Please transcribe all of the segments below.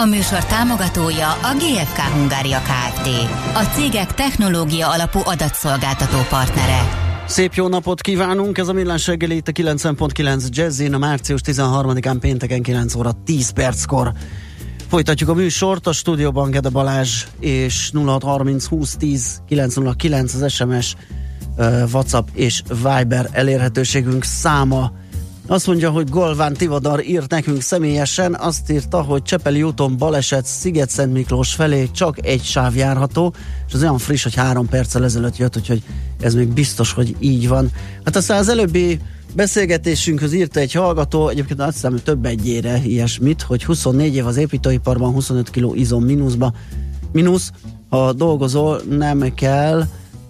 A műsor támogatója a GFK Hungária Kft. A cégek technológia alapú adatszolgáltató partnere. Szép jó napot kívánunk, ez a Millás reggeli itt a 90.9 Jazzin, a március 13-án pénteken 9 óra 10 perckor. Folytatjuk a műsort, a stúdióban Gede Balázs és 0630 20 10 909 az SMS, WhatsApp és Viber elérhetőségünk száma. Azt mondja, hogy Golván Tivadar írt nekünk személyesen, azt írta, hogy Csepeli úton baleset Sziget-Szent Miklós felé csak egy sáv járható, és az olyan friss, hogy három perccel ezelőtt jött, úgyhogy ez még biztos, hogy így van. Hát aztán az előbbi beszélgetésünkhöz írta egy hallgató, egyébként azt hiszem több egyére ilyesmit, hogy 24 év az építőiparban, 25 kg izom mínuszba, mínusz, ha dolgozol, nem kell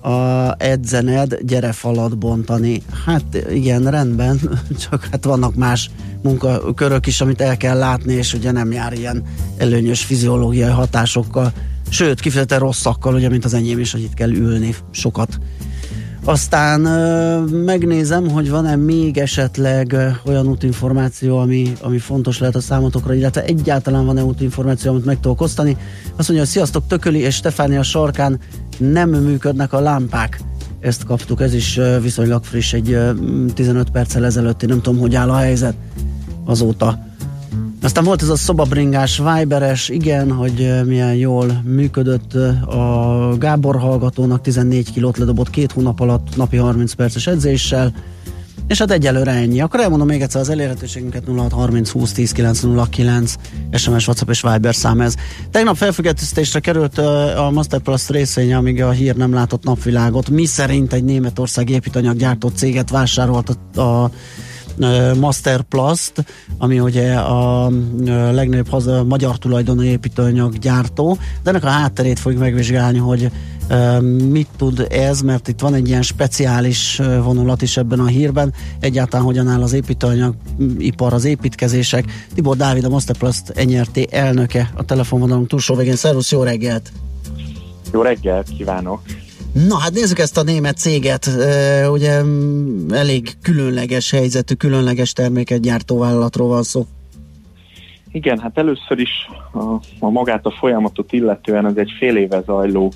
a edzened, gyere falat bontani. Hát igen, rendben, csak hát vannak más munkakörök is, amit el kell látni, és ugye nem jár ilyen előnyös fiziológiai hatásokkal, sőt, kifejezetten rosszakkal, ugye, mint az enyém is, hogy itt kell ülni sokat. Aztán megnézem, hogy van-e még esetleg olyan útinformáció, ami, ami fontos lehet a számotokra, illetve egyáltalán van-e útinformáció, amit meg tudok osztani. Azt mondja, hogy sziasztok, Tököli és Stefánia sarkán nem működnek a lámpák. Ezt kaptuk, ez is viszonylag friss, egy ö, 15 perccel ezelőtt, én nem tudom, hogy áll a helyzet azóta. Aztán volt ez a szobabringás, Viberes, igen, hogy milyen jól működött a Gábor hallgatónak, 14 kilót ledobott két hónap alatt napi 30 perces edzéssel, és hát egyelőre ennyi. Akkor elmondom még egyszer az elérhetőségünket 0630 20 10 909 SMS, WhatsApp és Viber szám ez. Tegnap felfüggesztésre került a Masterplus részvénye, amíg a hír nem látott napvilágot. Mi szerint egy Németország építanyaggyártó céget vásárolt a, a Masterplast, ami ugye a legnagyobb haza, magyar tulajdonú építőanyaggyártó, de ennek a hátterét fogjuk megvizsgálni, hogy mit tud ez, mert itt van egy ilyen speciális vonulat is ebben a hírben, egyáltalán hogyan áll az építőanyagipar, az építkezések. Tibor Dávid, a Masterplast NRT elnöke a telefonvonalunk túlsó végén. Szervusz, jó reggelt! Jó reggelt kívánok! Na hát nézzük ezt a német céget, ugye elég különleges helyzetű, különleges terméket gyártó vállalatról van szó. Igen, hát először is a, a magát a folyamatot illetően ez egy fél éve zajló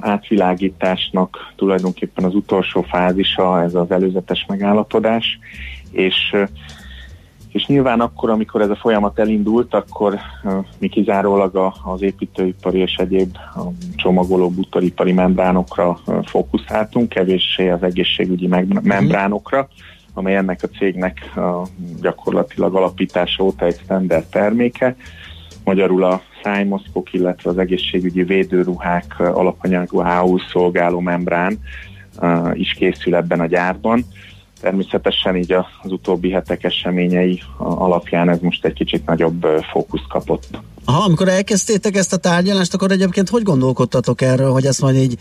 átvilágításnak tulajdonképpen az utolsó fázisa, ez az előzetes megállapodás, és és nyilván akkor, amikor ez a folyamat elindult, akkor mi kizárólag az építőipari és egyéb um, csomagoló butoripari membránokra fókuszáltunk, kevéssé az egészségügyi membránokra, amely ennek a cégnek gyakorlatilag alapítása óta egy standard terméke. Magyarul a szájmoszkok, illetve az egészségügyi védőruhák alapanyagú szolgáló membrán uh, is készül ebben a gyárban Természetesen így az utóbbi hetek eseményei alapján ez most egy kicsit nagyobb fókusz kapott. Aha, amikor elkezdtétek ezt a tárgyalást, akkor egyébként hogy gondolkodtatok erről, hogy ezt majd így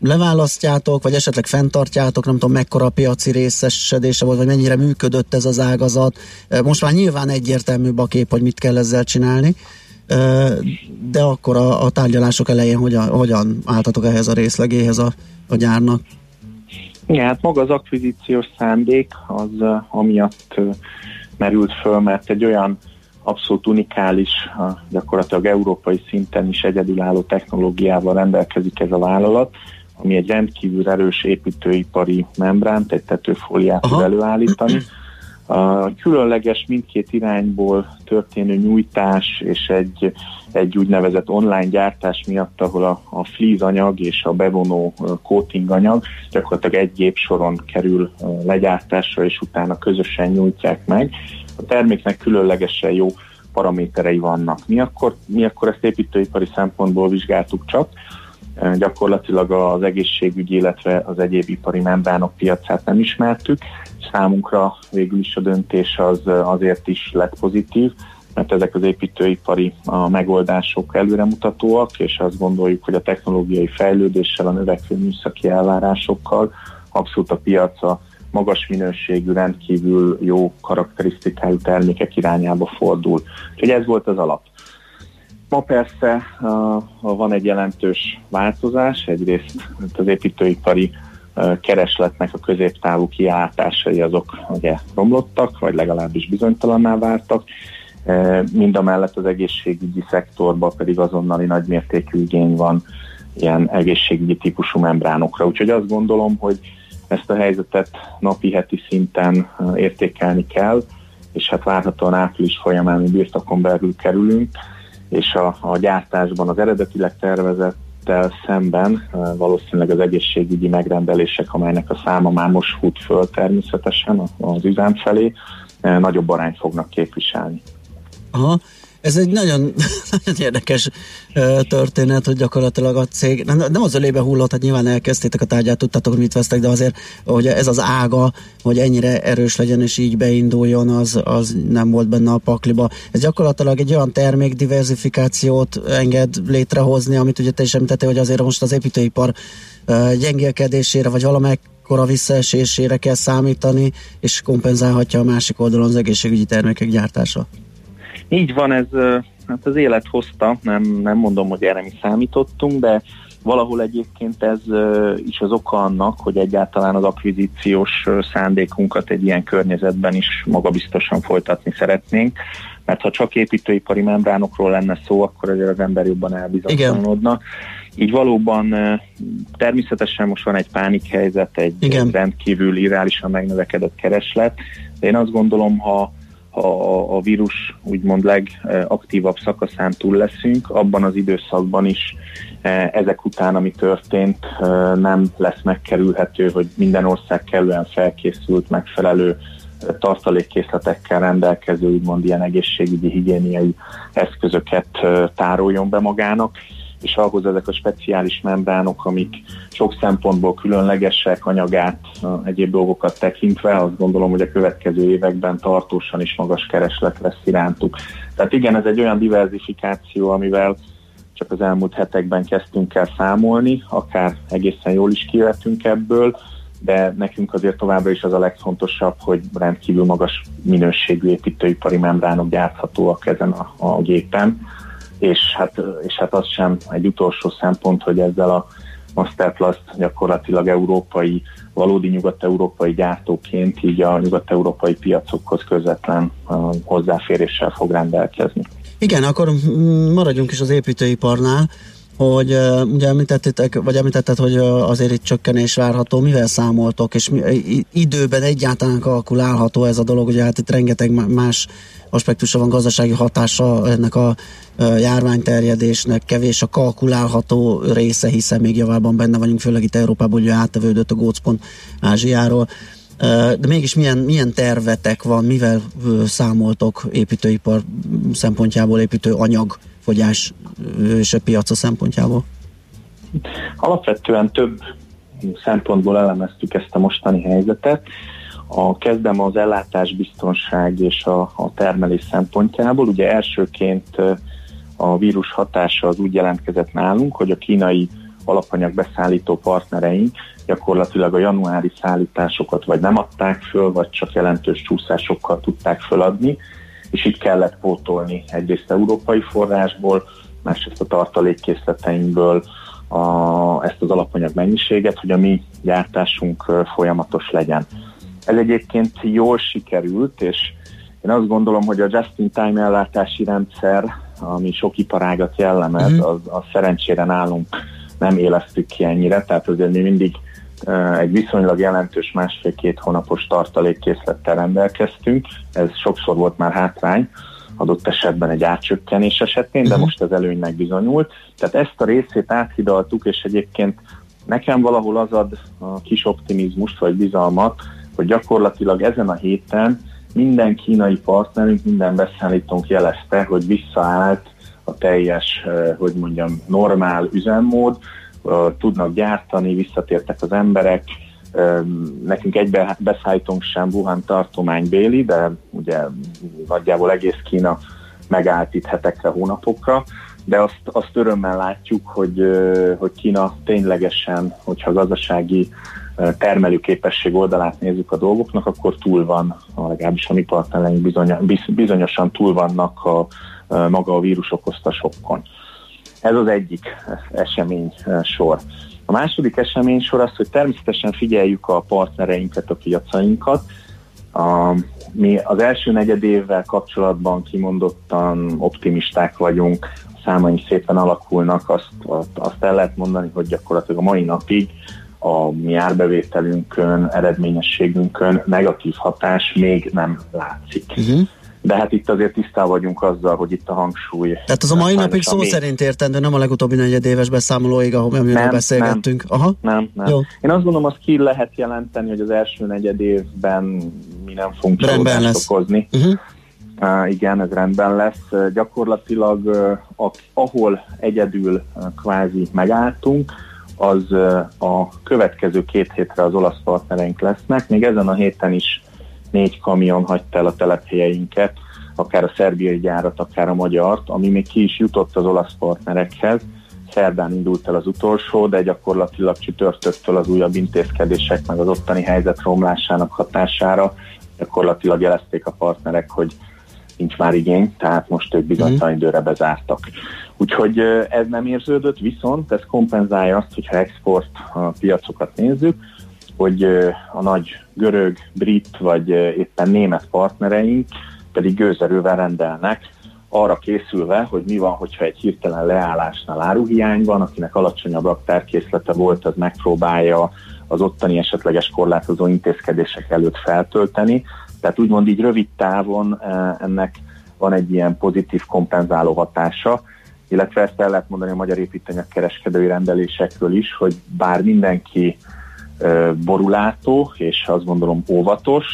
leválasztjátok, vagy esetleg fenntartjátok, nem tudom mekkora piaci részesedése volt, vagy mennyire működött ez az ágazat. Most már nyilván egyértelműbb a kép, hogy mit kell ezzel csinálni, de akkor a, a tárgyalások elején hogyan, hogyan álltatok ehhez a részlegéhez a, a gyárnak? Igen, hát maga az akvizíciós szándék az amiatt merült föl, mert egy olyan abszolút unikális, gyakorlatilag európai szinten is egyedülálló technológiával rendelkezik ez a vállalat, ami egy rendkívül erős építőipari membránt, egy tetőfóliát tud előállítani, a különleges mindkét irányból történő nyújtás és egy, egy úgynevezett online gyártás miatt, ahol a, a fleece anyag és a bevonó coating anyag gyakorlatilag egy gépsoron kerül legyártásra, és utána közösen nyújtják meg. A terméknek különlegesen jó paraméterei vannak. Mi akkor, mi akkor ezt építőipari szempontból vizsgáltuk csak, gyakorlatilag az egészségügyi, illetve az egyéb ipari membránok piacát nem ismertük. Számunkra végül is a döntés az azért is lett pozitív, mert ezek az építőipari a megoldások előremutatóak, és azt gondoljuk, hogy a technológiai fejlődéssel, a növekvő műszaki elvárásokkal abszolút a piaca magas minőségű, rendkívül jó karakterisztikájú termékek irányába fordul. Úgyhogy ez volt az alap. Ma persze van egy jelentős változás, egyrészt az építőipari uh, keresletnek a középtávú kiáltásai azok ugye romlottak, vagy legalábbis bizonytalanná váltak, uh, mind a mellett az egészségügyi szektorban pedig azonnali nagymértékű igény van ilyen egészségügyi típusú membránokra. Úgyhogy azt gondolom, hogy ezt a helyzetet napi-heti szinten értékelni kell, és hát várhatóan április folyamán birtokon belül kerülünk, és a, a gyártásban az eredetileg tervezettel szemben valószínűleg az egészségügyi megrendelések, amelynek a száma már most fut föl természetesen az üzem felé, nagyobb arányt fognak képviselni. Aha. Ez egy nagyon, nagyon érdekes történet, hogy gyakorlatilag a cég, nem, az ölébe hullott, hát nyilván elkezdtétek a tárgyát, tudtatok, hogy mit vesztek, de azért, hogy ez az ága, hogy ennyire erős legyen és így beinduljon, az, az nem volt benne a pakliba. Ez gyakorlatilag egy olyan termék diversifikációt enged létrehozni, amit ugye te is említettél, hogy azért most az építőipar gyengélkedésére, vagy valamelyik akkora visszaesésére kell számítani, és kompenzálhatja a másik oldalon az egészségügyi termékek gyártása. Így van, ez hát az élet hozta, nem, nem mondom, hogy erre mi számítottunk, de valahol egyébként ez is az oka annak, hogy egyáltalán az akvizíciós szándékunkat egy ilyen környezetben is magabiztosan folytatni szeretnénk, mert ha csak építőipari membránokról lenne szó, akkor azért az ember jobban elbizonytalanodna. Így valóban természetesen most van egy pánikhelyzet, egy Igen. rendkívül irreálisan megnövekedett kereslet, de én azt gondolom, ha a, a vírus úgymond legaktívabb szakaszán túl leszünk, abban az időszakban is e, ezek után, ami történt, e, nem lesz megkerülhető, hogy minden ország kellően felkészült, megfelelő e, tartalékkészletekkel rendelkező, úgymond ilyen egészségügyi, higiéniai eszközöket tároljon be magának és ahhoz ezek a speciális membránok, amik sok szempontból különlegesek, anyagát, egyéb dolgokat tekintve, azt gondolom, hogy a következő években tartósan is magas kereslet lesz irántuk. Tehát igen, ez egy olyan diversifikáció, amivel csak az elmúlt hetekben kezdtünk el számolni, akár egészen jól is kijöttünk ebből, de nekünk azért továbbra is az a legfontosabb, hogy rendkívül magas minőségű építőipari membránok gyárthatóak ezen a, a gépen és hát, és hát az sem egy utolsó szempont, hogy ezzel a Masterplast gyakorlatilag európai, valódi nyugat-európai gyártóként így a nyugat-európai piacokhoz közvetlen hozzáféréssel fog rendelkezni. Igen, akkor maradjunk is az építőiparnál hogy ugye említettétek, vagy említetted, hogy azért itt csökkenés várható, mivel számoltok, és mi, időben egyáltalán kalkulálható ez a dolog, ugye hát itt rengeteg más aspektusa van gazdasági hatása ennek a járványterjedésnek, kevés a kalkulálható része, hiszen még javában benne vagyunk, főleg itt Európában, ugye áttevődött a gócpont Ázsiáról, de mégis milyen, milyen tervetek van, mivel számoltok építőipar szempontjából, építő anyag fogyás és a piaca szempontjából? Alapvetően több szempontból elemeztük ezt a mostani helyzetet. A kezdem az ellátásbiztonság és a, a termelés szempontjából. Ugye elsőként a vírus hatása az úgy jelentkezett nálunk, hogy a kínai alapanyag beszállító partnereink gyakorlatilag a januári szállításokat vagy nem adták föl, vagy csak jelentős csúszásokkal tudták föladni, és itt kellett pótolni egyrészt európai forrásból, másrészt a tartalékkészleteinkből a, ezt az alapanyag mennyiséget, hogy a mi gyártásunk folyamatos legyen. Ez egyébként jól sikerült, és én azt gondolom, hogy a just-in-time ellátási rendszer, ami sok iparágat jellemez, mm. az, az szerencsére nálunk nem élesztük ki ennyire, tehát azért mi mindig egy viszonylag jelentős másfél-két hónapos tartalékkészlettel rendelkeztünk. Ez sokszor volt már hátrány, adott esetben egy átcsökkenés esetén, de mhm. most ez előnynek bizonyult. Tehát ezt a részét áthidaltuk, és egyébként nekem valahol az ad a kis optimizmust vagy bizalmat, hogy gyakorlatilag ezen a héten minden kínai partnerünk, minden beszállítónk jelezte, hogy visszaállt a teljes, hogy mondjam, normál üzemmód, tudnak gyártani, visszatértek az emberek, nekünk egy beszállítónk sem Wuhan tartomány Béli, de ugye nagyjából egész Kína megállt itt hetekre, hónapokra, de azt, azt örömmel látjuk, hogy, hogy Kína ténylegesen, hogyha gazdasági termelőképesség oldalát nézzük a dolgoknak, akkor túl van, legalábbis a mi partnereink bizonyosan túl vannak a, maga a vírus okozta sokkon. Ez az egyik esemény sor. A második esemény sor az, hogy természetesen figyeljük a partnereinket, a piacainkat. A, mi az első negyed évvel kapcsolatban kimondottan optimisták vagyunk, a számaink szépen alakulnak, azt, azt el lehet mondani, hogy gyakorlatilag a mai napig a mi árbevételünkön, eredményességünkön negatív hatás még nem látszik. Uh-huh de hát itt azért tisztában vagyunk azzal, hogy itt a hangsúly. Tehát az a mai napig szó még... szerint értendő, nem a legutóbbi negyedéves beszámolóig, amiről nem, beszélgettünk. Nem, Aha. nem, nem. Jó. Én azt gondolom, azt ki lehet jelenteni, hogy az első negyed évben mi nem fogunk csalódást okozni. Uh-huh. Uh, igen, ez rendben lesz. Uh, gyakorlatilag uh, ahol egyedül uh, kvázi megálltunk, az a következő két hétre az olasz partnereink lesznek. Még ezen a héten is négy kamion hagyta el a telephelyeinket, akár a szerbiai gyárat, akár a magyart, ami még ki is jutott az olasz partnerekhez. Szerdán indult el az utolsó, de gyakorlatilag csütörtöktől az újabb intézkedések meg az ottani helyzet romlásának hatására gyakorlatilag jelezték a partnerek, hogy nincs már igény, tehát most ők bizonytalan mhm. időre bezártak. Úgyhogy ez nem érződött, viszont ez kompenzálja azt, hogyha export piacokat nézzük, hogy a nagy görög, brit vagy éppen német partnereink pedig gőzerővel rendelnek, arra készülve, hogy mi van, hogyha egy hirtelen leállásnál áruhiány van, akinek alacsonyabb raktárkészlete volt, az megpróbálja az ottani esetleges korlátozó intézkedések előtt feltölteni. Tehát úgymond így rövid távon ennek van egy ilyen pozitív kompenzáló hatása, illetve ezt el lehet mondani a magyar építőanyag kereskedői rendelésekről is, hogy bár mindenki borulátó, és azt gondolom óvatos,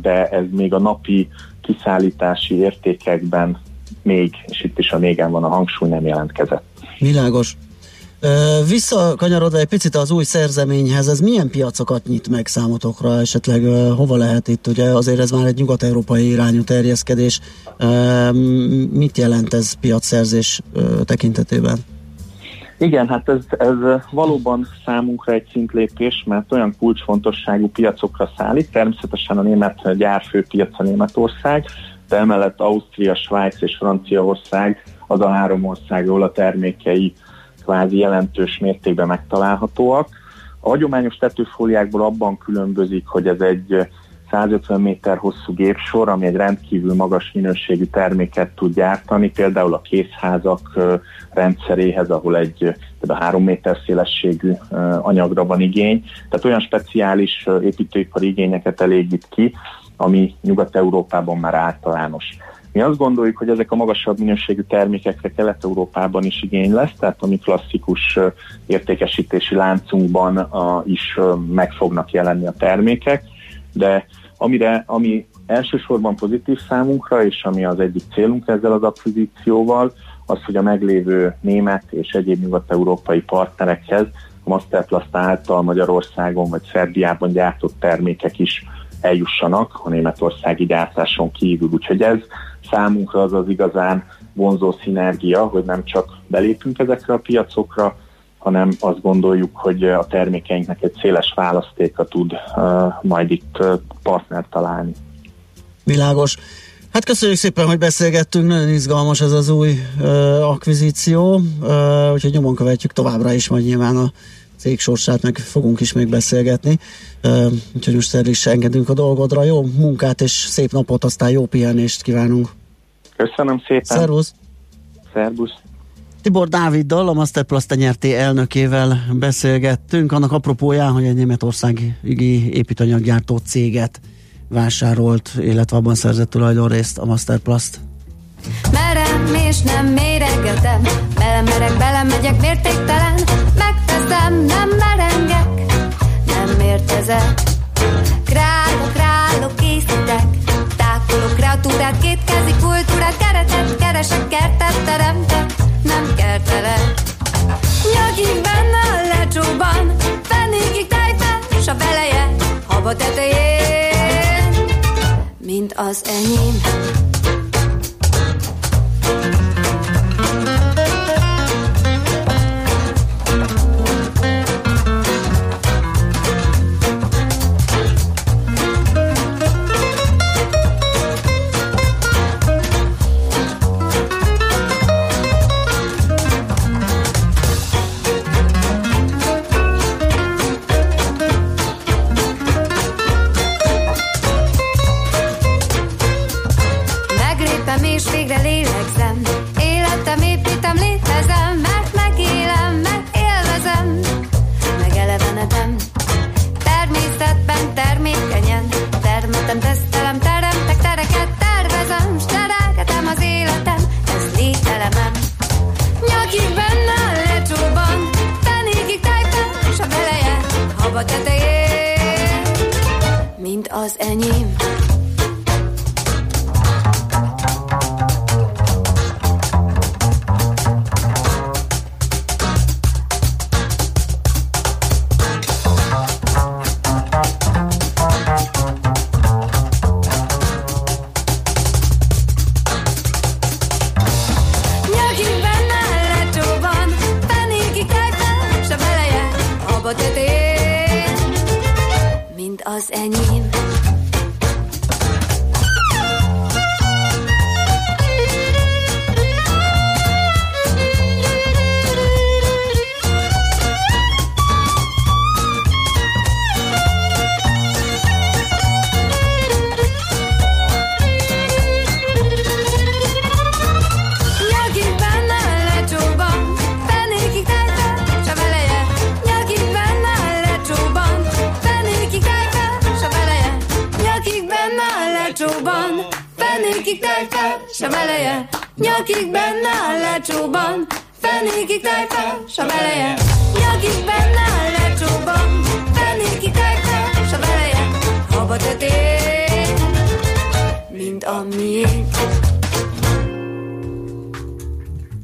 de ez még a napi kiszállítási értékekben még, és itt is a mégen van a hangsúly, nem jelentkezett. Világos. Visszakanyarodva egy picit az új szerzeményhez, ez milyen piacokat nyit meg számotokra, esetleg hova lehet itt, ugye azért ez már egy nyugat-európai irányú terjeszkedés, mit jelent ez piacszerzés tekintetében? Igen, hát ez, ez valóban számunkra egy szintlépés, mert olyan kulcsfontosságú piacokra szállít, természetesen a német gyárfőpiac a Németország, de emellett Ausztria, Svájc és Franciaország az a három ország, ahol a termékei kvázi jelentős mértékben megtalálhatóak. A hagyományos tetőfóliákból abban különbözik, hogy ez egy 150 méter hosszú gépsor, ami egy rendkívül magas minőségű terméket tud gyártani, például a készházak rendszeréhez, ahol egy a 3 méter szélességű anyagra van igény. Tehát olyan speciális építőipari igényeket elégít ki, ami Nyugat-Európában már általános. Mi azt gondoljuk, hogy ezek a magasabb minőségű termékekre Kelet-Európában is igény lesz, tehát a mi klasszikus értékesítési láncunkban is meg fognak jelenni a termékek, de amire, ami elsősorban pozitív számunkra, és ami az egyik célunk ezzel az akvizícióval, az, hogy a meglévő német és egyéb nyugat-európai partnerekhez a Masterplast által Magyarországon vagy Szerbiában gyártott termékek is eljussanak a németországi gyártáson kívül. Úgyhogy ez számunkra az az igazán vonzó szinergia, hogy nem csak belépünk ezekre a piacokra, hanem azt gondoljuk, hogy a termékeinknek egy széles választéka tud uh, majd itt uh, partnert találni. Világos. Hát köszönjük szépen, hogy beszélgettünk, nagyon izgalmas ez az új uh, akvizíció, uh, úgyhogy nyomon követjük továbbra is, majd nyilván a cég sorsát meg fogunk is még beszélgetni, úgyhogy most el is engedünk a dolgodra. Jó munkát és szép napot, aztán jó pihenést kívánunk. Köszönöm szépen. Szervusz. Szervusz. Tibor Dáviddal, a Masterplast nyerté elnökével beszélgettünk, annak apropóján, hogy egy németországi építanyaggyártó céget vásárolt, illetve abban szerzett tulajdonrészt a Masterplast. Merem és nem méregetem, belemerek, belemegyek mértéktelen, megteszem, nem merengek, nem mértezek. Králok, králok, készítek, tákolok, kreatúrát, kétkezi kultúrát, keretet, keresek, kertet teremtek, nem kertelek. Nyagig benne a lecsóban, fennékig tejfen, s a veleje, haba tetején, mint az enyém.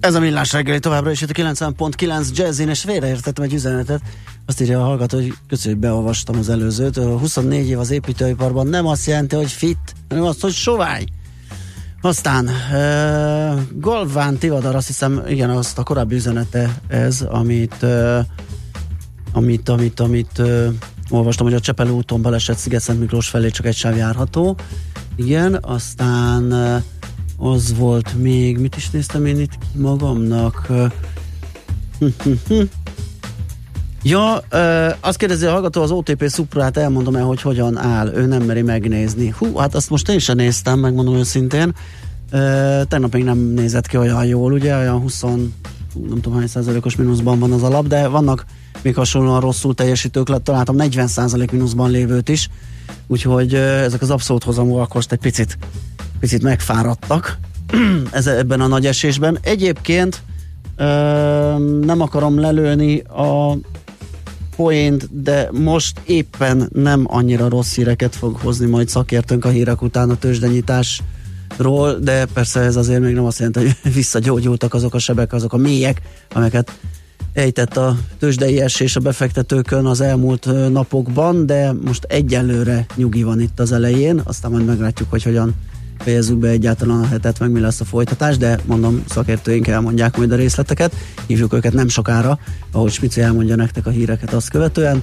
Ez a millás reggeli továbbra is itt a 90.9 Jazzin, és félreértettem egy üzenetet. Azt írja a hallgató, hogy köszönjük, hogy beolvastam az előzőt. 24 év az építőiparban nem azt jelenti, hogy fit, hanem azt, hogy sovány. Aztán uh, Galván Tivadar, azt hiszem, igen, azt a korábbi üzenete ez, amit uh, amit, amit, amit uh, olvastam, hogy a Csepelő úton baleset Sziget-Szent Miklós felé csak egy sáv járható. Igen, aztán uh, az volt még, mit is néztem én itt magamnak? Ja, azt kérdezi a hallgató, az OTP Suprát elmondom el, hogy hogyan áll, ő nem meri megnézni. Hú, hát azt most én sem néztem, megmondom őszintén. Tegnap még nem nézett ki olyan jól, ugye, olyan 20, nem tudom hány százalékos mínuszban van az alap, de vannak még hasonlóan rosszul teljesítők, találtam 40 százalék mínuszban lévőt is, úgyhogy ezek az abszolút hozamúak most egy picit picit megfáradtak ez, ebben a nagy esésben. Egyébként ö, nem akarom lelőni a poént, de most éppen nem annyira rossz híreket fog hozni majd szakértőnk a hírek után a tőzsdenyításról, de persze ez azért még nem azt jelenti, hogy visszagyógyultak azok a sebek, azok a mélyek, amelyeket ejtett a tőzsdei esés a befektetőkön az elmúlt napokban, de most egyelőre nyugi van itt az elején, aztán majd meglátjuk, hogy hogyan fejezzük be egyáltalán a hetet, meg mi lesz a folytatás, de mondom, szakértőink elmondják majd a részleteket, hívjuk őket nem sokára, ahogy Spici elmondja nektek a híreket azt követően.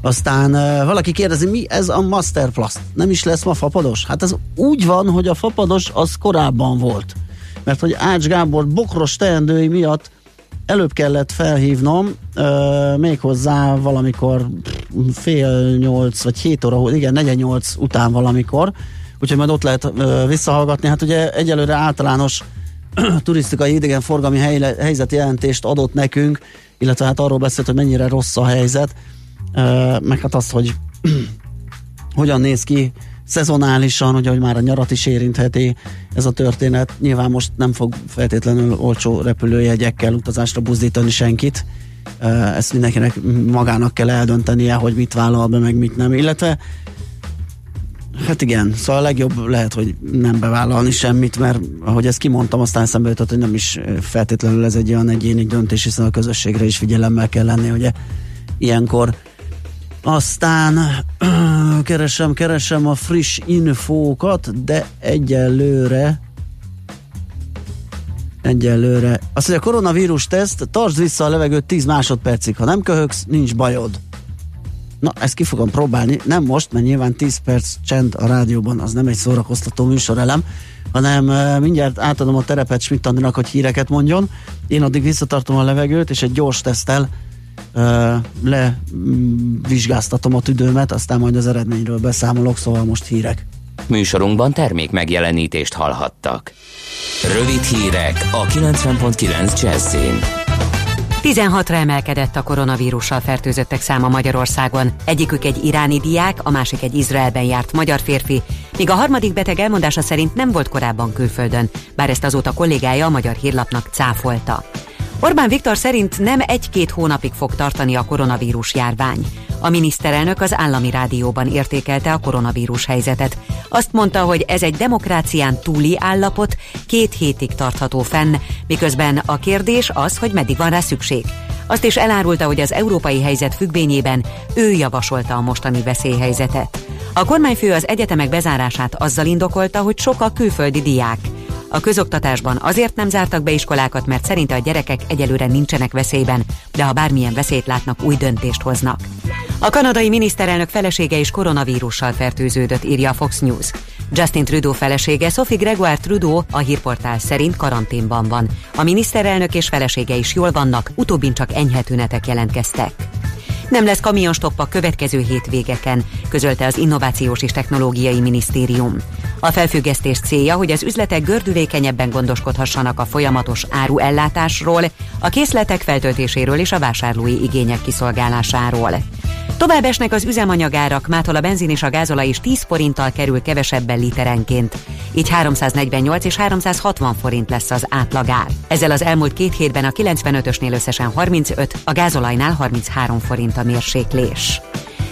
Aztán uh, valaki kérdezi, mi ez a Masterplast? Nem is lesz ma fapados? Hát ez úgy van, hogy a fapados az korábban volt. Mert hogy Ács Gábor bokros teendői miatt előbb kellett felhívnom, uh, méghozzá valamikor fél nyolc, vagy hét óra, igen, negyed nyolc után valamikor, úgyhogy majd ott lehet ö, visszahallgatni. Hát ugye egyelőre általános turisztikai idegenforgalmi hely, helyzeti jelentést adott nekünk, illetve hát arról beszélt, hogy mennyire rossz a helyzet, ö, meg hát azt, hogy hogyan néz ki szezonálisan, hogy, hogy már a nyarat is érintheti ez a történet. Nyilván most nem fog feltétlenül olcsó repülőjegyekkel utazásra buzdítani senkit. Ezt mindenkinek magának kell eldöntenie, hogy mit vállal be, meg mit nem. Illetve Hát igen, szóval a legjobb lehet, hogy nem bevállalni semmit, mert ahogy ezt kimondtam, aztán szembe jutott, hogy nem is feltétlenül ez egy olyan egyéni döntés, hiszen a közösségre is figyelemmel kell lenni, ugye ilyenkor. Aztán keresem, keresem a friss infókat, de egyelőre egyelőre. Azt mondja, a koronavírus teszt, tartsd vissza a levegőt 10 másodpercig, ha nem köhögsz, nincs bajod. Na, ezt ki fogom próbálni, nem most, mert nyilván 10 perc csend a rádióban, az nem egy szórakoztató műsorelem, hanem mindjárt átadom a terepet Schmidt Andrinak, hogy híreket mondjon. Én addig visszatartom a levegőt, és egy gyors tesztel uh, levizsgáztatom a tüdőmet, aztán majd az eredményről beszámolok, szóval most hírek. Műsorunkban termék megjelenítést hallhattak. Rövid hírek a 90.9 Jazzin. 16-ra emelkedett a koronavírussal fertőzöttek száma Magyarországon. Egyikük egy iráni diák, a másik egy Izraelben járt magyar férfi, míg a harmadik beteg elmondása szerint nem volt korábban külföldön, bár ezt azóta kollégája a magyar hírlapnak cáfolta. Orbán Viktor szerint nem egy-két hónapig fog tartani a koronavírus járvány. A miniszterelnök az állami rádióban értékelte a koronavírus helyzetet. Azt mondta, hogy ez egy demokrácián túli állapot, két hétig tartható fenn, miközben a kérdés az, hogy meddig van rá szükség. Azt is elárulta, hogy az európai helyzet függvényében ő javasolta a mostani veszélyhelyzetet. A kormányfő az egyetemek bezárását azzal indokolta, hogy sok a külföldi diák. A közoktatásban azért nem zártak be iskolákat, mert szerinte a gyerekek egyelőre nincsenek veszélyben, de ha bármilyen veszélyt látnak, új döntést hoznak. A kanadai miniszterelnök felesége is koronavírussal fertőződött, írja a Fox News. Justin Trudeau felesége Sophie Gregoire Trudeau a hírportál szerint karanténban van. A miniszterelnök és felesége is jól vannak, utóbbin csak enyhe tünetek jelentkeztek. Nem lesz kamionstopp a következő hétvégeken, közölte az Innovációs és Technológiai Minisztérium. A felfüggesztés célja, hogy az üzletek gördülékenyebben gondoskodhassanak a folyamatos áruellátásról, a készletek feltöltéséről és a vásárlói igények kiszolgálásáról. Tovább esnek az üzemanyagárak, mától a benzin és a gázolaj is 10 forinttal kerül kevesebben literenként. Így 348 és 360 forint lesz az átlagár. Ezzel az elmúlt két hétben a 95-ösnél összesen 35, a gázolajnál 33 forint a mérséklés.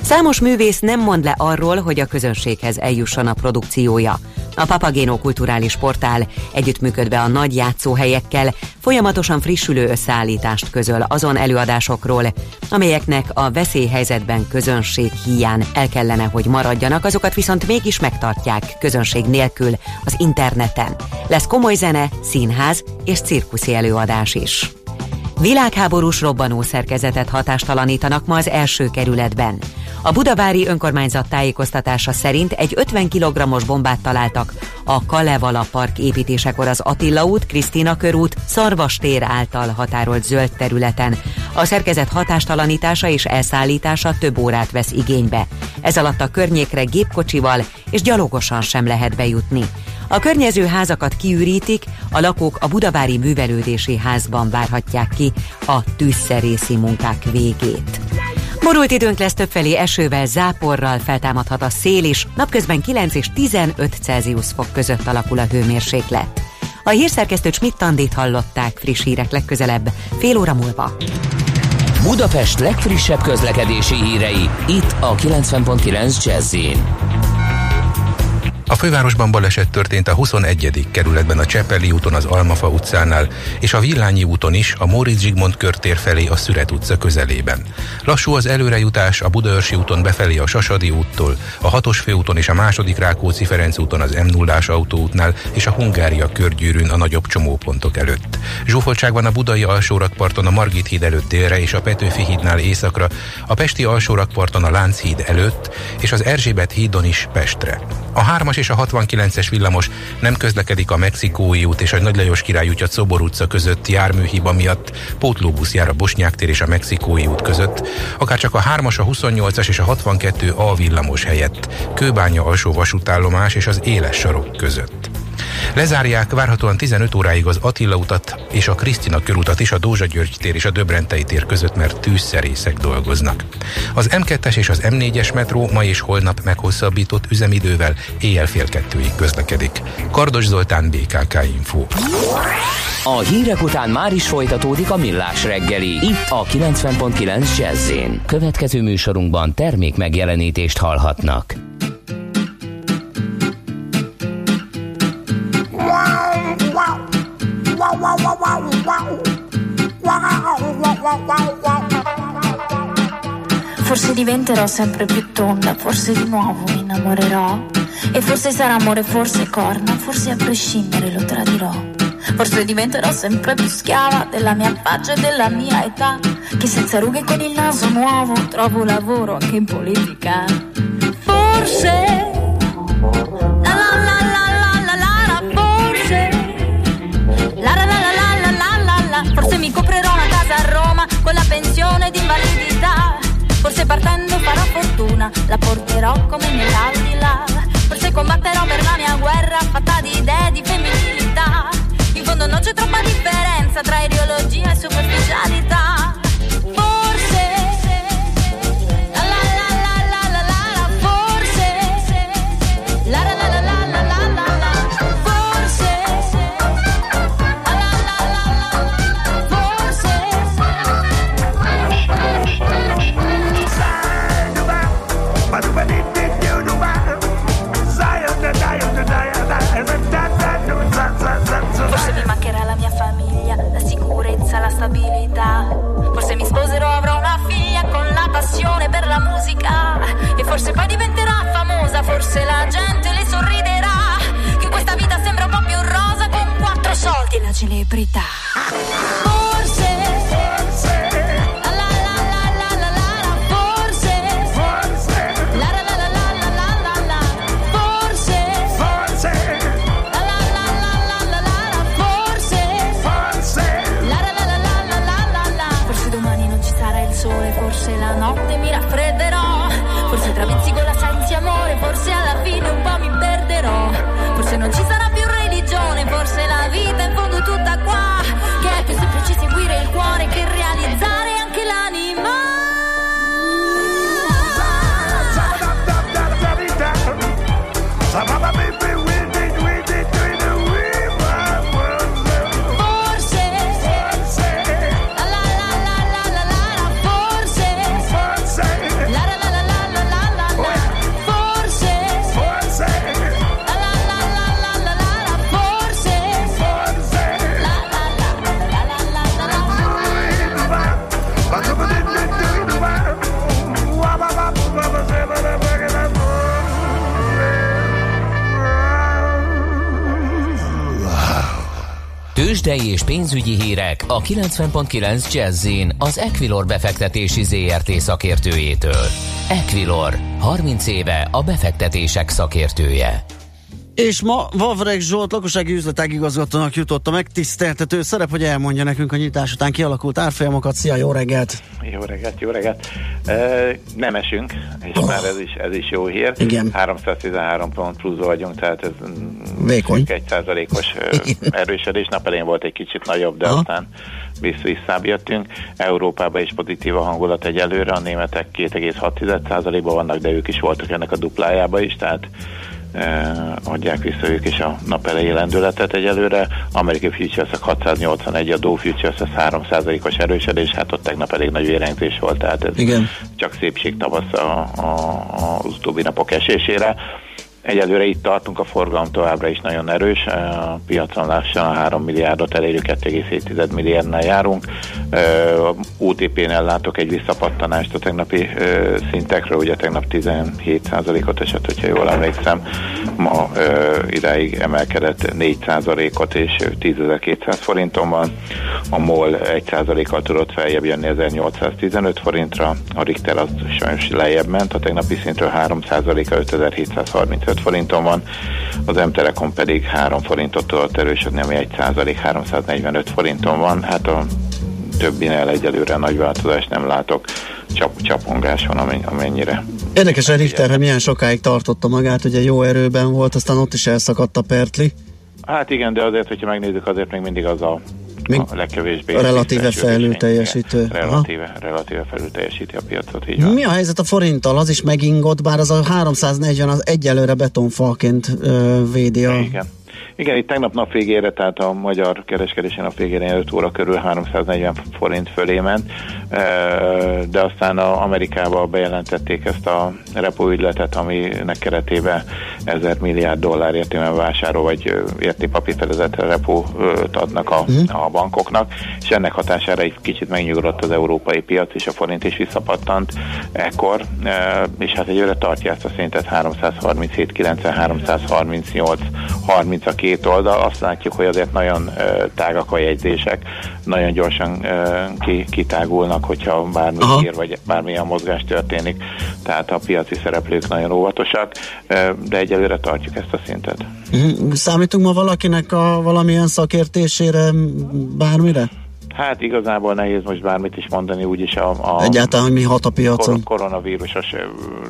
Számos művész nem mond le arról, hogy a közönséghez eljusson a produkciója. A Papagéno kulturális portál együttműködve a nagy játszóhelyekkel folyamatosan frissülő összeállítást közöl azon előadásokról, amelyeknek a veszélyhelyzetben közönség hiány el kellene, hogy maradjanak, azokat viszont mégis megtartják közönség nélkül az interneten. Lesz komoly zene, színház és cirkuszi előadás is. Világháborús robbanó szerkezetet hatástalanítanak ma az első kerületben. A budavári önkormányzat tájékoztatása szerint egy 50 kg-os bombát találtak a Kalevala Park építésekor az Attila út, Krisztina körút, Szarvastér által határolt zöld területen. A szerkezet hatástalanítása és elszállítása több órát vesz igénybe. Ez alatt a környékre gépkocsival és gyalogosan sem lehet bejutni. A környező házakat kiürítik, a lakók a Budavári Művelődési Házban várhatják ki a tűzszerészi munkák végét. Borult időnk lesz többfelé esővel, záporral feltámadhat a szél is, napközben 9 és 15 Celsius fok között alakul a hőmérséklet. A hírszerkesztő Schmidt-Tandit hallották friss hírek legközelebb, fél óra múlva. Budapest legfrissebb közlekedési hírei, itt a 90.9 jazz a fővárosban baleset történt a 21. kerületben a Csepeli úton az Almafa utcánál, és a Villányi úton is a Móricz Zsigmond körtér felé a Szüret utca közelében. Lassú az előrejutás a Budaörsi úton befelé a Sasadi úttól, a Hatos főúton és a második Rákóczi Ferenc úton az m 0 autóútnál és a Hungária körgyűrűn a nagyobb csomópontok előtt. Zsúfoltság van a Budai alsórakparton a Margit híd előtt délre és a Petőfi hídnál északra, a Pesti alsórakparton a Lánchíd előtt és az Erzsébet hídon is Pestre. A 3-as és a 69-es villamos nem közlekedik a Mexikói út és a Nagy Lajos Király útja Szobor utca között járműhiba miatt, pótlóbusz jár a Bosnyák tér és a Mexikói út között, akár csak a 3-as, a 28-as és a 62 A villamos helyett, Kőbánya alsó vasútállomás és az éles sarok között. Lezárják várhatóan 15 óráig az Attila utat és a Krisztina körutat is a Dózsa György tér és a Döbrentei tér között, mert tűzszerészek dolgoznak. Az M2-es és az M4-es metró ma és holnap meghosszabbított üzemidővel éjjel fél kettőig közlekedik. Kardos Zoltán, BKK Info. A hírek után már is folytatódik a millás reggeli, itt a 90.9 jazz Következő műsorunkban termék megjelenítést hallhatnak. Forse diventerò sempre più tonda, forse di nuovo mi innamorerò. E forse sarà amore, forse corna, forse a prescindere lo tradirò. Forse diventerò sempre più schiava della mia faccia e della mia età. Che senza rughe con il naso nuovo trovo lavoro anche in politica. Forse invalidità. Forse partendo farò fortuna, la porterò come nell'aldilà. Forse combatterò per la mia guerra fatta di idee di femminilità. In fondo non c'è troppa differenza tra ideologia e superficialità. Gente le sorriderà. Che questa vita sembra un po' più rosa con quattro soldi la celebrità. Forse alla fine un po' Tőzsdei és pénzügyi hírek a 90.9 Jazzin az Equilor befektetési ZRT szakértőjétől. Equilor, 30 éve a befektetések szakértője. És ma Vavreg Zsolt lakossági üzletág igazgatónak jutott a megtiszteltető szerep, hogy elmondja nekünk a nyitás után kialakult árfolyamokat. Szia, jó reggelt! Jó reggelt, jó reggelt. E, nem esünk, és oh. már ez is, ez is jó hír. Igen. 313 pont plusz vagyunk, tehát ez Vékony. egy százalékos erősödés. Nap elején volt egy kicsit nagyobb, de Aha. aztán vissz visszább jöttünk. Európában is pozitív a hangulat egyelőre, a németek 2,6 százalékban vannak, de ők is voltak ennek a duplájába is, tehát eh, adják vissza ők is a nap elejé lendületet egyelőre. Amerikai futures 681, a Dow Futures 3 os erősödés, hát ott tegnap elég nagy vérengzés volt, tehát ez Igen. csak szépség tavasz a, a, a, az utóbbi napok esésére. Egyelőre itt tartunk, a forgalom továbbra is nagyon erős, a piacon lassan a 3 milliárdot elérjük, 2,7 milliárdnál járunk. A UTP-nél látok egy visszapattanást a tegnapi szintekről, ugye tegnap 17%-ot esett, hogyha jól emlékszem, ma idáig emelkedett 4%-ot és 10.200 forinton van, a MOL 1%-kal tudott feljebb jönni 1815 forintra, a Richter az sajnos lejjebb ment, a tegnapi szintről 3%-a 5735 forinton van, az M-Telekom pedig 3 forintot tudott erősödni, ami 1% 345 forinton van, hát a többinél egyelőre nagy változást nem látok, Csap, csapongás van amen- amennyire. Érdekes, hogy Richterre milyen sokáig tartotta magát, ugye jó erőben volt, aztán ott is elszakadt a Pertli. Hát igen, de azért, hogyha megnézzük, azért még mindig az a, Még a legkevésbé relatíve felső felül részvény. teljesítő. Igen, Relatíve, relatíve felül teljesíti a piacot, így van. Mi a helyzet a forinttal? Az is megingott, bár az a 340 az egyelőre betonfalként ö, védi a... Igen. Igen, itt tegnap nap végére, tehát a magyar kereskedésen nap végére 5 óra körül 340 forint fölé ment, de aztán a Amerikába bejelentették ezt a repo ügyletet, aminek keretében 1000 milliárd dollár értékben vásárol, vagy értékpapírfedezetre repót adnak a, a bankoknak, és ennek hatására egy kicsit megnyugodott az európai piac, és a forint is visszapattant ekkor, és hát egyőre tartja ezt a szintet 337, 90, 338, 30 a két oldal. Azt látjuk, hogy azért nagyon tágak a jegyzések, nagyon gyorsan ki, kitágulnak, hogyha bármi Aha. hír, vagy bármilyen mozgás történik. Tehát a piaci szereplők nagyon óvatosak, de egyelőre tartjuk ezt a szintet. Mhm. Számítunk ma valakinek a valamilyen szakértésére, bármire? Hát igazából nehéz most bármit is mondani, úgyis a, a Egyáltalán, hogy mi hat a piacon? kor- koronavírusos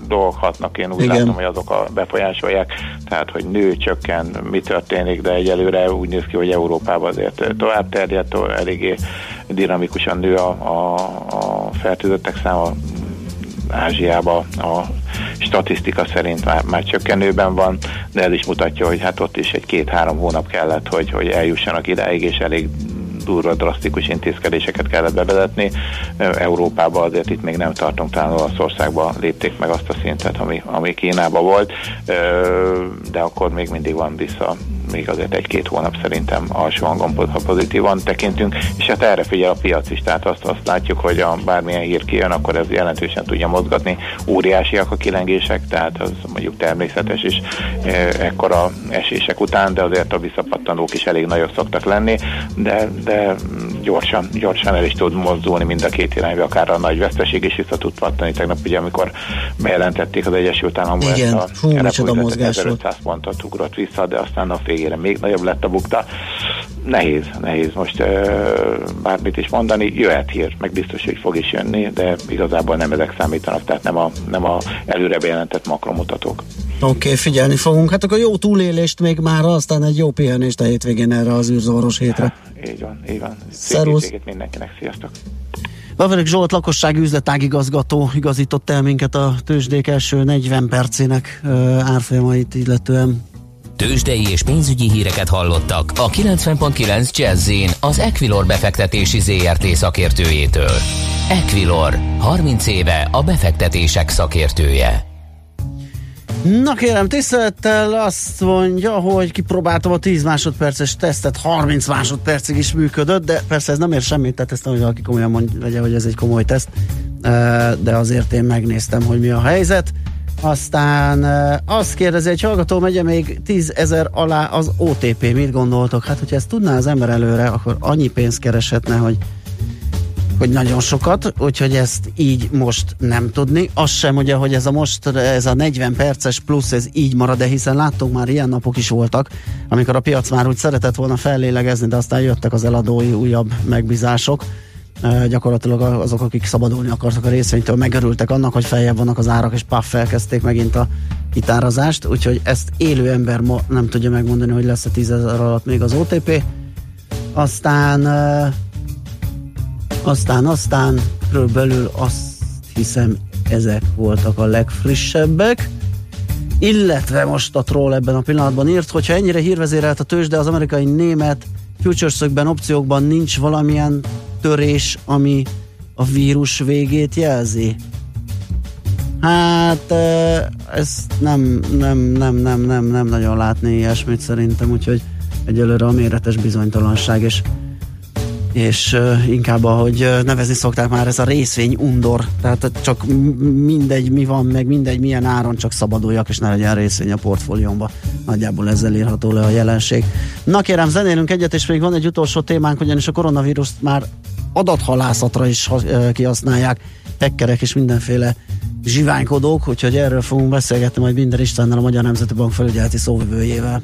dolgok hatnak, én úgy Igen. látom, hogy azok a befolyásolják, tehát hogy nő, csökken, mi történik, de egyelőre úgy néz ki, hogy Európában azért tovább terjed, to- eléggé dinamikusan nő a, a, a fertőzöttek száma, Ázsiában a statisztika szerint már, már csökkenőben van, de ez is mutatja, hogy hát ott is egy két-három hónap kellett, hogy, hogy eljussanak idáig, és elég durva, drasztikus intézkedéseket kellett bevezetni. Európában azért itt még nem tartunk, talán Olaszországban lépték meg azt a szintet, ami, ami Kínában volt, de akkor még mindig van vissza még azért egy-két hónap szerintem alsó hangon, ha pozitívan tekintünk, és hát erre figyel a piac is, tehát azt, azt látjuk, hogy a bármilyen hír kijön, akkor ez jelentősen tudja mozgatni. Óriásiak a kilengések, tehát az mondjuk természetes is e, ekkora esések után, de azért a visszapattanók is elég nagyok szoktak lenni, de, de gyorsan, gyorsan el is tud mozdulni mind a két irányba, akár a nagy veszteség is vissza tud pattani. Tegnap ugye, amikor bejelentették az Egyesült Államok ezt a Hú, 1500 pontot ugrott vissza, de aztán a végére még nagyobb lett a bukta. Nehéz, nehéz most uh, bármit is mondani, jöhet hír, meg biztos, hogy fog is jönni, de igazából nem ezek számítanak, tehát nem a, nem a előre bejelentett makromutatók. Oké, okay, figyelni fogunk. Hát akkor jó túlélést még már, aztán egy jó pihenést a hétvégén erre az űrzavaros hétre. Így van, így van. Szervusz. mindenkinek, sziasztok. Vaverik Zsolt lakosság üzletágigazgató igazított el minket a tőzsdék első 40 percének árfolyamait illetően. Tőzsdei és pénzügyi híreket hallottak a 90.9 jazz az Equilor befektetési ZRT szakértőjétől. Equilor, 30 éve a befektetések szakértője. Na kérem, tisztelettel azt mondja, hogy kipróbáltam a 10 másodperces tesztet, 30 másodpercig is működött, de persze ez nem ér semmit, tehát ezt nem, hogy valaki komolyan mondja, vegye, hogy ez egy komoly teszt, de azért én megnéztem, hogy mi a helyzet. Aztán azt kérdezi, egy hallgató megye még 10 ezer alá az OTP, mit gondoltok? Hát, hogyha ezt tudná az ember előre, akkor annyi pénzt kereshetne, hogy hogy nagyon sokat, úgyhogy ezt így most nem tudni. Az sem ugye, hogy ez a most, ez a 40 perces plusz, ez így marad, de hiszen láttunk már ilyen napok is voltak, amikor a piac már úgy szeretett volna fellélegezni, de aztán jöttek az eladói újabb megbízások. Gyakorlatilag azok, akik szabadulni akartak a részvénytől, megörültek annak, hogy feljebb vannak az árak, és paff, felkezdték megint a kitárazást, úgyhogy ezt élő ember ma nem tudja megmondani, hogy lesz a 10 alatt még az OTP. Aztán aztán, aztán körülbelül azt hiszem ezek voltak a legfrissebbek. Illetve most a troll ebben a pillanatban írt, hogyha ennyire hírvezérelt a tőzs, de az amerikai német futuresökben, opciókban nincs valamilyen törés, ami a vírus végét jelzi. Hát ezt nem, nem, nem, nem, nem, nem nagyon látni ilyesmit szerintem, úgyhogy egyelőre a méretes bizonytalanság, és és inkább ahogy nevezni szokták már ez a részvény undor, tehát csak mindegy mi van, meg mindegy milyen áron, csak szabaduljak, és ne legyen részvény a portfóliómba. Nagyjából ezzel írható le a jelenség. Na kérem, zenélünk egyet, és még van egy utolsó témánk, ugyanis a koronavírust már adathalászatra is kihasználják, hekkerek és mindenféle zsiványkodók, úgyhogy erről fogunk beszélgetni majd minden Istennel a Magyar Nemzeti Bank felügyeleti szóvivőjével.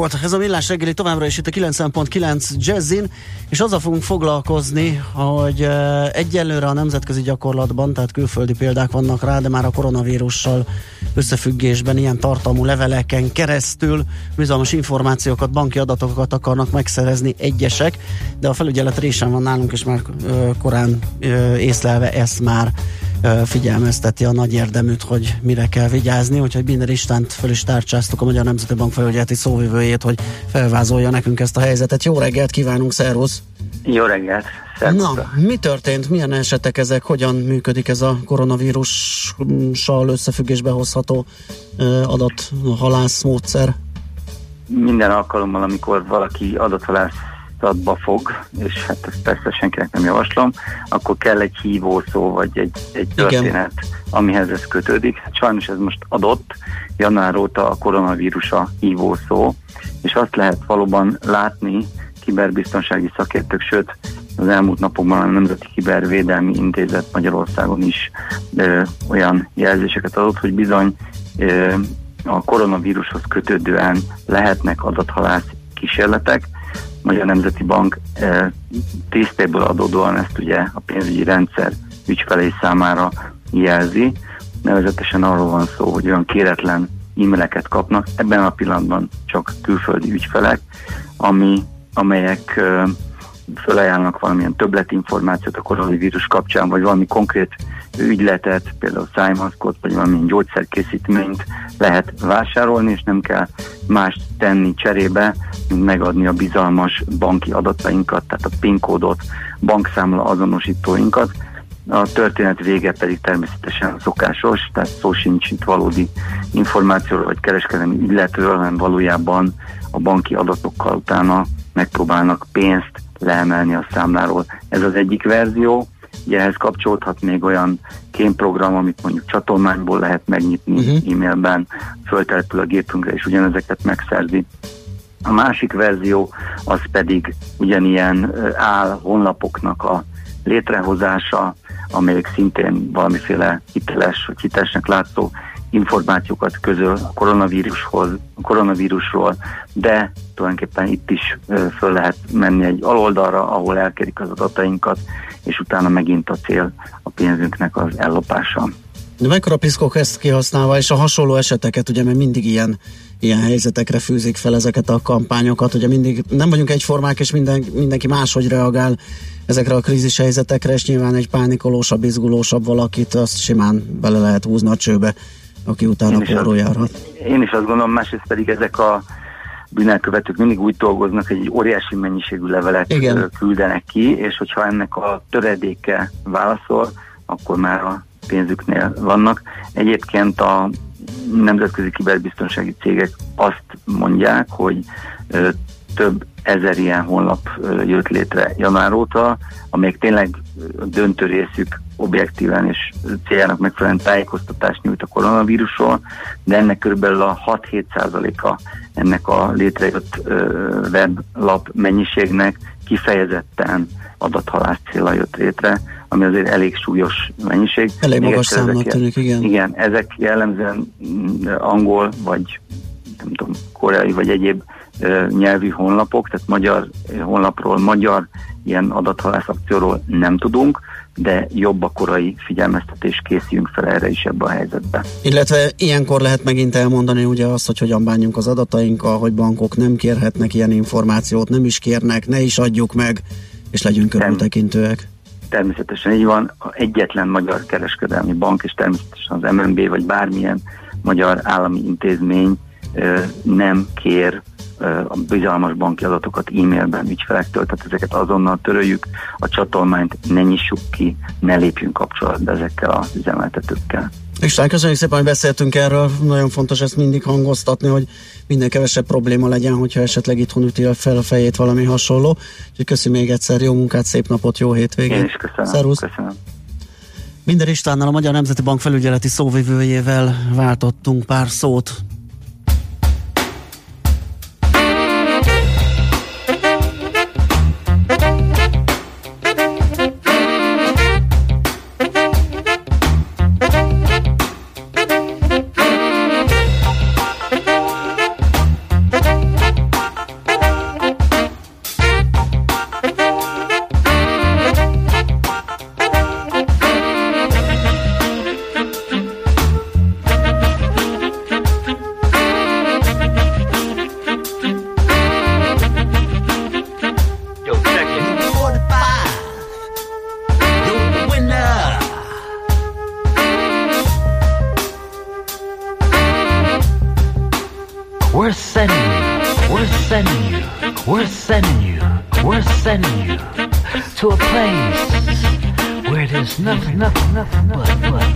Volt. Ez a millás reggeli továbbra is itt a 90.9 Jazzin, és azzal fogunk foglalkozni, hogy egyelőre a nemzetközi gyakorlatban, tehát külföldi példák vannak rá, de már a koronavírussal összefüggésben ilyen tartalmú leveleken keresztül bizalmas információkat, banki adatokat akarnak megszerezni egyesek, de a felügyelet résen van nálunk, és már korán észlelve ezt már figyelmezteti a nagy érdeműt, hogy mire kell vigyázni, úgyhogy Biner Istánt föl is tárcsáztuk a Magyar Nemzeti Bank felügyeleti szóvivőjét, hogy felvázolja nekünk ezt a helyzetet. Jó reggelt kívánunk, szervusz! Jó reggelt! Szervusz. Na, mi történt? Milyen esetek ezek? Hogyan működik ez a koronavírussal összefüggésbe hozható adathalász módszer? Minden alkalommal, amikor valaki adathalász adatba fog, és hát ezt persze senkinek nem javaslom, akkor kell egy hívószó, vagy egy, egy történet, Igen. amihez ez kötődik. Hát sajnos ez most adott, január óta a koronavírus a hívószó, és azt lehet valóban látni kiberbiztonsági szakértők, sőt az elmúlt napokban a Nemzeti Kibervédelmi Intézet Magyarországon is ö, olyan jelzéseket adott, hogy bizony ö, a koronavírushoz kötődően lehetnek adathalász kísérletek, Magyar Nemzeti Bank e, tisztéből adódóan ezt ugye a pénzügyi rendszer ügyfelei számára jelzi. Nevezetesen arról van szó, hogy olyan kéretlen e-maileket kapnak, ebben a pillanatban csak külföldi ügyfelek, ami, amelyek e, fölajánlnak valamilyen többletinformációt a koronavírus kapcsán, vagy valami konkrét ügyletet, például szájmaszkot, vagy valamilyen gyógyszerkészítményt lehet vásárolni, és nem kell más tenni cserébe, mint megadni a bizalmas banki adatainkat, tehát a PIN kódot, bankszámla azonosítóinkat. A történet vége pedig természetesen szokásos, tehát szó sincs itt valódi információról vagy kereskedelmi ügyletről, hanem valójában a banki adatokkal utána megpróbálnak pénzt leemelni a számláról. Ez az egyik verzió, Ugye ehhez kapcsolódhat még olyan kémprogram, amit mondjuk csatolmányból lehet megnyitni uh-huh. e-mailben, föltelepül a gépünkre, és ugyanezeket megszerzi. A másik verzió az pedig ugyanilyen áll honlapoknak a létrehozása, amelyek szintén valamiféle hiteles vagy hitesnek látszó információkat közöl a koronavírushoz, a koronavírusról, de tulajdonképpen itt is föl lehet menni egy aloldalra, ahol elkerik az adatainkat, és utána megint a cél a pénzünknek az ellopása. De mekkora piszkok ezt kihasználva, és a hasonló eseteket, ugye, mert mindig ilyen, ilyen helyzetekre fűzik fel ezeket a kampányokat, ugye mindig nem vagyunk egyformák, és minden, mindenki máshogy reagál ezekre a krízis helyzetekre, és nyilván egy pánikolósabb, izgulósabb valakit, azt simán bele lehet húzni a csőbe, aki utána póroljárat. Én is azt gondolom, másrészt pedig ezek a bűnelkövetők mindig úgy dolgoznak, hogy egy óriási mennyiségű levelet Igen. küldenek ki, és hogyha ennek a töredéke válaszol, akkor már a pénzüknél vannak. Egyébként a nemzetközi kiberbiztonsági cégek azt mondják, hogy több ezer ilyen honlap jött létre január óta, amelyek tényleg döntő részük objektíven és céljának megfelelően tájékoztatást nyújt a koronavírusról, de ennek körülbelül a 6-7 százaléka ennek a létrejött weblap mennyiségnek kifejezetten adathalász célra jött létre, ami azért elég súlyos mennyiség. Elég magas számnak tűnik, igen. Igen, ezek jellemzően mm, angol, vagy nem tudom, koreai, vagy egyéb nyelvű honlapok, tehát magyar honlapról, magyar ilyen adathalász akcióról nem tudunk, de jobb a korai figyelmeztetés készüljünk fel erre is ebbe a helyzetbe. Illetve ilyenkor lehet megint elmondani ugye azt, hogy hogyan bánjunk az adatainkkal, hogy bankok nem kérhetnek ilyen információt, nem is kérnek, ne is adjuk meg, és legyünk körültekintőek. Természetesen így van, egyetlen magyar kereskedelmi bank, és természetesen az MNB, vagy bármilyen magyar állami intézmény nem kér a bizalmas banki adatokat e-mailben ügyfelektől, tehát ezeket azonnal töröljük, a csatolmányt ne nyissuk ki, ne lépjünk kapcsolatba ezekkel az üzemeltetőkkel. István, köszönjük szépen, hogy beszéltünk erről. Nagyon fontos ezt mindig hangoztatni, hogy minden kevesebb probléma legyen, hogyha esetleg itthon üti fel a fejét valami hasonló. Úgyhogy köszönjük még egyszer, jó munkát, szép napot, jó hétvégét. Én is köszönöm. Szervusz. köszönöm. Minden Istvánnal, a Magyar Nemzeti Bank felügyeleti szóvivőjével váltottunk pár szót. nothing, nothing, nothing, nothing, nothing.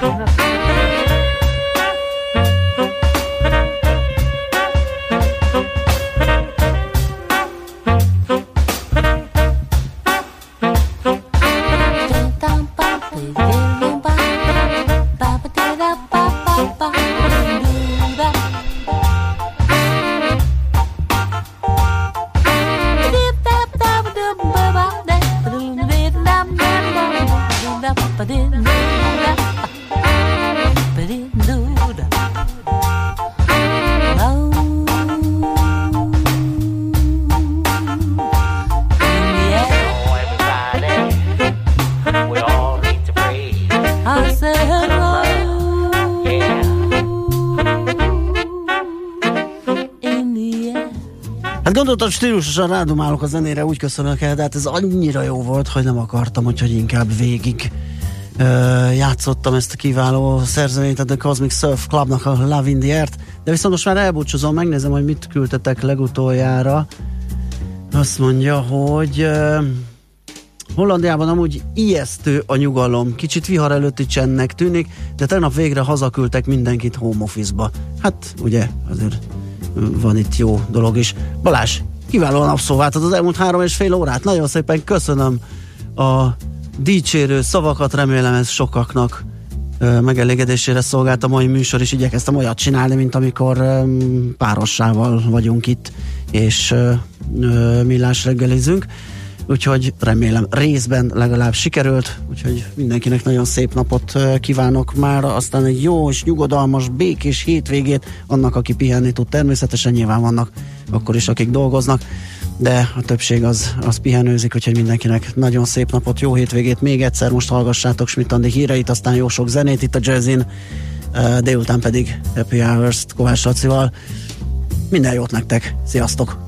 Thank you. Gondoltam, stílusosan rádumálok a zenére, úgy köszönök el, de hát ez annyira jó volt, hogy nem akartam, hogy, hogy inkább végig uh, játszottam ezt a kiváló szerzeményt, a The Cosmic Surf Clubnak a Love in the Earth, de viszont most már elbúcsúzom, megnézem, hogy mit küldtetek legutoljára. Azt mondja, hogy uh, Hollandiában amúgy ijesztő a nyugalom, kicsit vihar előtti csendnek tűnik, de tegnap végre hazaküldtek mindenkit home office-ba. Hát ugye azért van itt jó dolog is. Balázs, kiválóan napszóváltad az elmúlt három és fél órát. Nagyon szépen köszönöm a dicsérő szavakat, remélem ez sokaknak megelégedésére szolgált a mai műsor, és igyekeztem olyat csinálni, mint amikor párossával vagyunk itt, és millás reggelizünk úgyhogy remélem részben legalább sikerült, úgyhogy mindenkinek nagyon szép napot kívánok már, aztán egy jó és nyugodalmas, békés hétvégét annak, aki pihenni tud. Természetesen nyilván vannak akkor is, akik dolgoznak, de a többség az, az pihenőzik, úgyhogy mindenkinek nagyon szép napot, jó hétvégét. Még egyszer most hallgassátok Schmidt híreit, aztán jó sok zenét itt a Jazzin, délután pedig Happy Hours-t Kovács Lacival Minden jót nektek, sziasztok!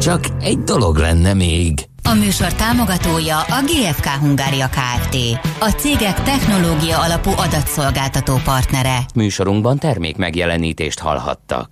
Csak egy dolog lenne még. A műsor támogatója a GFK Hungária Kft. A cégek technológia alapú adatszolgáltató partnere. Műsorunkban termék megjelenítést hallhattak.